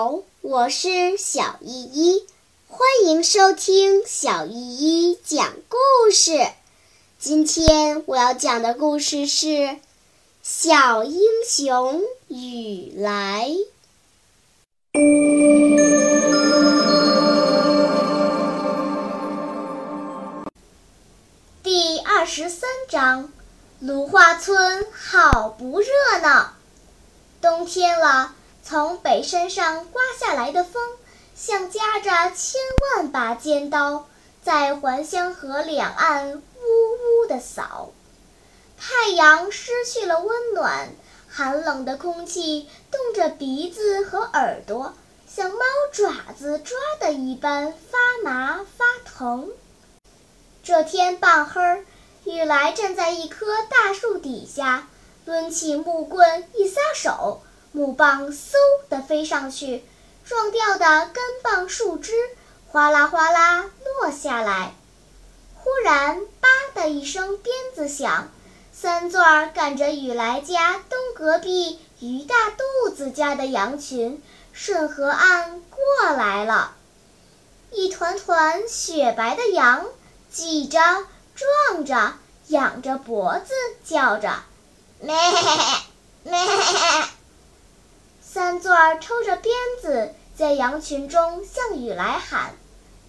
好，我是小依依，欢迎收听小依依讲故事。今天我要讲的故事是《小英雄雨来》第二十三章：芦花村好不热闹。冬天了。从北山上刮下来的风，像夹着千万把尖刀，在还乡河两岸呜呜地扫。太阳失去了温暖，寒冷的空气冻着鼻子和耳朵，像猫爪子抓的一般发麻发疼。这天傍黑，雨来站在一棵大树底下，抡起木棍一撒手。木棒嗖地飞上去，撞掉的根棒树枝哗啦哗啦落下来。忽然，吧的一声鞭子响，三钻儿赶着雨来家东隔壁于大肚子家的羊群顺河岸过来了。一团团雪白的羊挤着、撞着、仰着脖子叫着：“咩咩。”三钻儿抽着鞭子，在羊群中向雨来喊：“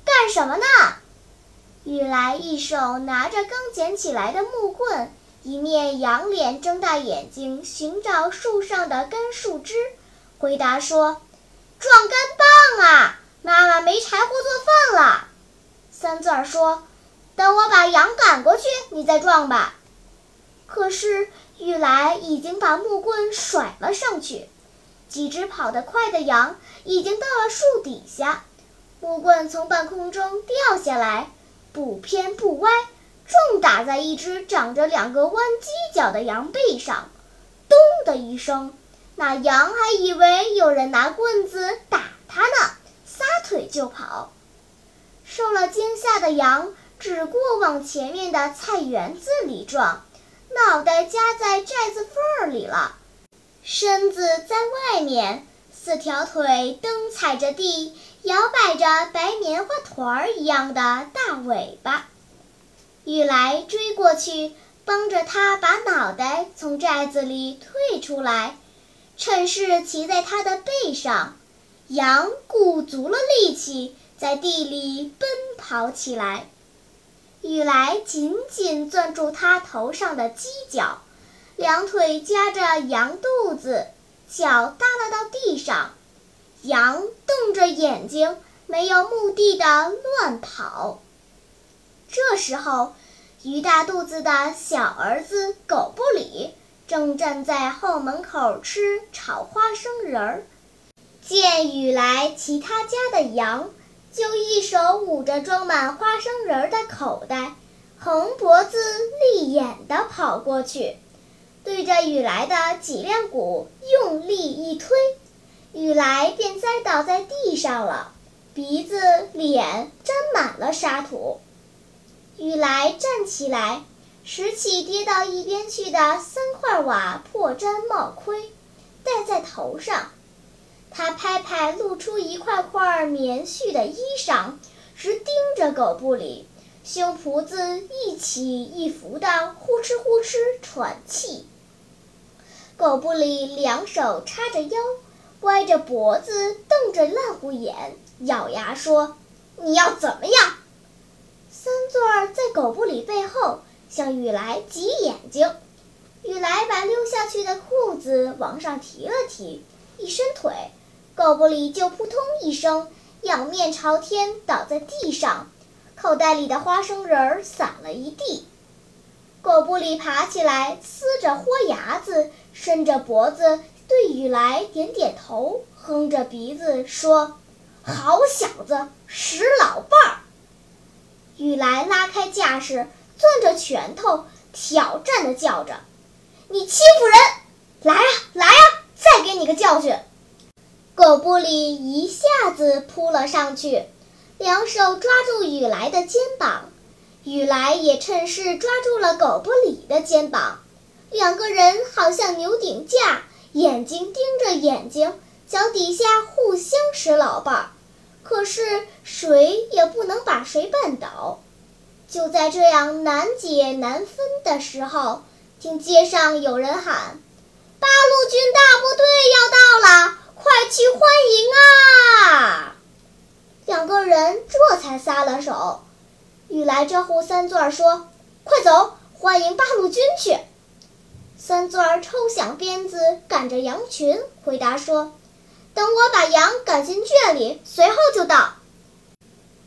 干什么呢？”雨来一手拿着刚捡起来的木棍，一面仰脸睁大眼睛寻找树上的根树枝，回答说：“撞根棒啊！妈妈没柴火做饭了。”三钻儿说：“等我把羊赶过去，你再撞吧。”可是雨来已经把木棍甩了上去。几只跑得快的羊已经到了树底下，木棍从半空中掉下来，不偏不歪，重打在一只长着两个弯犄角的羊背上，咚的一声，那羊还以为有人拿棍子打它呢，撒腿就跑。受了惊吓的羊只顾往前面的菜园子里撞，脑袋夹在寨子缝儿里了。身子在外面，四条腿蹬踩着地，摇摆着白棉花团儿一样的大尾巴。雨来追过去，帮着他把脑袋从寨子里退出来，趁势骑在他的背上。羊鼓足了力气，在地里奔跑起来。雨来紧紧攥住他头上的犄角。两腿夹着羊肚子，脚耷拉到地上，羊瞪着眼睛，没有目的的乱跑。这时候，鱼大肚子的小儿子狗不理正站在后门口吃炒花生仁儿，见雨来其他家的羊，就一手捂着装满花生仁儿的口袋，红脖子立眼的跑过去。对着雨来的脊梁骨用力一推，雨来便栽倒在地上了，鼻子、脸沾满了沙土。雨来站起来，拾起跌到一边去的三块瓦破毡帽盔，戴在头上。他拍拍露出一块块棉絮的衣裳，直盯着狗不理，胸脯子一起一伏的呼哧呼哧喘气。狗不理两手叉着腰，歪着脖子，瞪着烂糊眼，咬牙说：“你要怎么样？”三钻儿在狗不理背后向雨来挤眼睛。雨来把溜下去的裤子往上提了提，一伸腿，狗不理就扑通一声仰面朝天倒在地上，口袋里的花生仁儿散了一地。狗不理爬起来，呲着豁牙子，伸着脖子对雨来点点头，哼着鼻子说：“好小子，使老伴儿。”雨来拉开架势，攥着拳头，挑战的叫着：“你欺负人！来呀，来呀，再给你个教训！”狗不理一下子扑了上去，两手抓住雨来的肩膀。雨来也趁势抓住了狗不理的肩膀，两个人好像牛顶架，眼睛盯着眼睛，脚底下互相使老伴儿，可是谁也不能把谁绊倒。就在这样难解难分的时候，听街上有人喊：“八路军大部队要到了，快去欢迎啊！”两个人这才撒了手。雨来招呼三钻说：“快走，欢迎八路军去。”三钻儿抽响鞭子，赶着羊群，回答说：“等我把羊赶进圈里，随后就到。”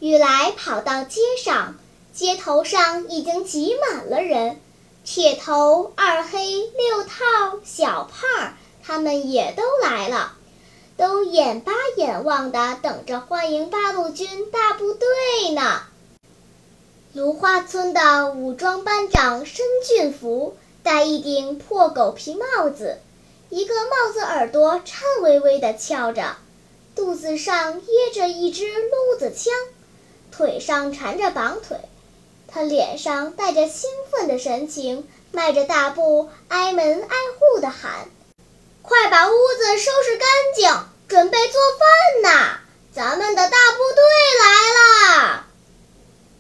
雨来跑到街上。街头上已经挤满了人，铁头、二黑、六套、小胖，他们也都来了，都眼巴眼望的等着欢迎八路军大部队呢。芦花村的武装班长申俊福戴一顶破狗皮帽子，一个帽子耳朵颤巍巍地翘着，肚子上掖着一支撸子枪，腿上缠着绑腿。他脸上带着兴奋的神情，迈着大步，挨门挨户地喊：“快把屋子收拾干净，准备做饭呐！咱们的大部队来了！”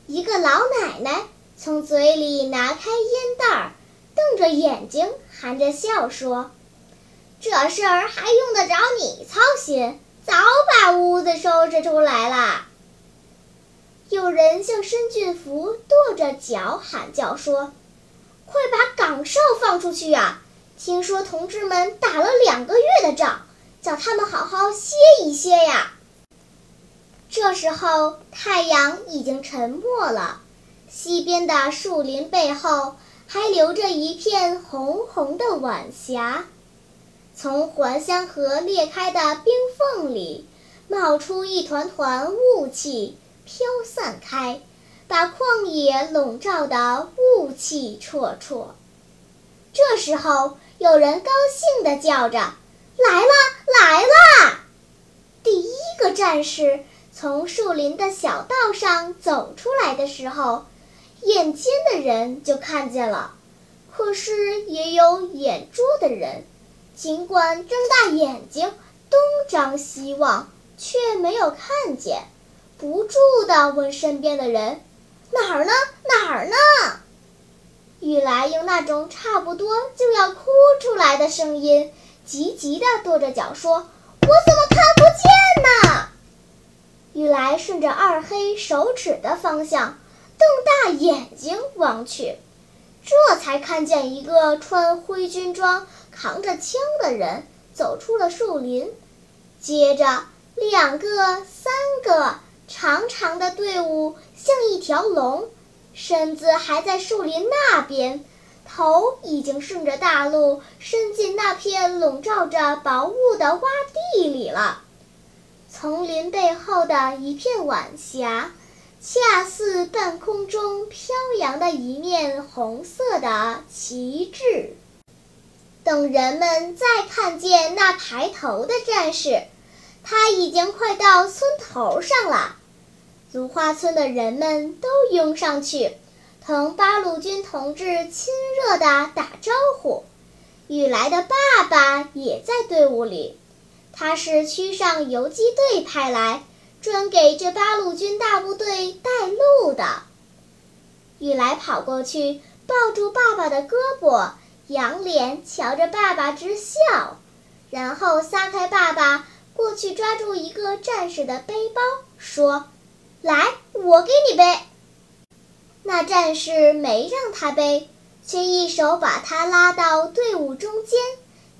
一个老奶奶从嘴里拿开烟袋儿，瞪着眼睛，含着笑说：“这事儿还用得着你操心？早把屋子收拾出来了。”有人向申俊福跺着脚喊叫说：“快把岗哨放出去呀！听说同志们打了两个月的仗，叫他们好好歇一歇呀。”这时候太阳已经沉没了，西边的树林背后还留着一片红红的晚霞，从环香河裂开的冰缝里冒出一团团雾气。飘散开，把旷野笼罩得雾气绰绰。这时候，有人高兴地叫着：“来了，来了！”第一个战士从树林的小道上走出来的时候，眼尖的人就看见了。可是也有眼拙的人，尽管睁大眼睛东张西望，却没有看见。不住地问身边的人：“哪儿呢？哪儿呢？”雨来用那种差不多就要哭出来的声音，急急地跺着脚说：“我怎么看不见呢？”雨来顺着二黑手指的方向，瞪大眼睛望去，这才看见一个穿灰军装、扛着枪的人走出了树林，接着两个、三个。长长的队伍像一条龙，身子还在树林那边，头已经顺着大路伸进那片笼罩着薄雾的洼地里了。丛林背后的一片晚霞，恰似半空中飘扬的一面红色的旗帜。等人们再看见那排头的战士，他已经快到村头上了。芦花村的人们都拥上去，同八路军同志亲热地打招呼。雨来的爸爸也在队伍里，他是区上游击队派来，专给这八路军大部队带路的。雨来跑过去，抱住爸爸的胳膊，仰脸瞧着爸爸直笑，然后撒开爸爸，过去抓住一个战士的背包，说。来，我给你背。那战士没让他背，却一手把他拉到队伍中间，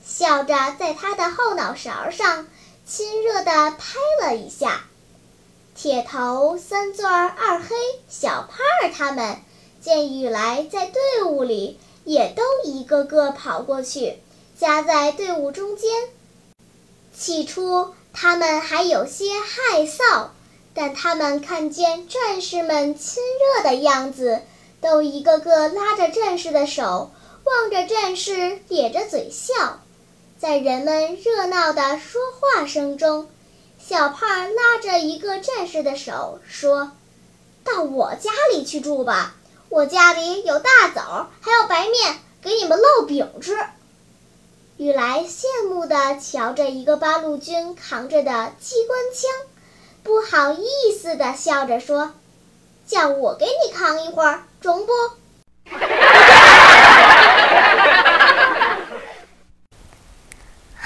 笑着在他的后脑勺上亲热地拍了一下。铁头、三钻、二黑、小胖儿他们见雨来在队伍里，也都一个个跑过去，夹在队伍中间。起初，他们还有些害臊。但他们看见战士们亲热的样子，都一个个拉着战士的手，望着战士咧着嘴笑。在人们热闹的说话声中，小胖拉着一个战士的手说：“到我家里去住吧，我家里有大枣，还有白面，给你们烙饼吃。”雨来羡慕地瞧着一个八路军扛着的机关枪，不好意思地笑着说：“叫我给你扛一会儿，中不？”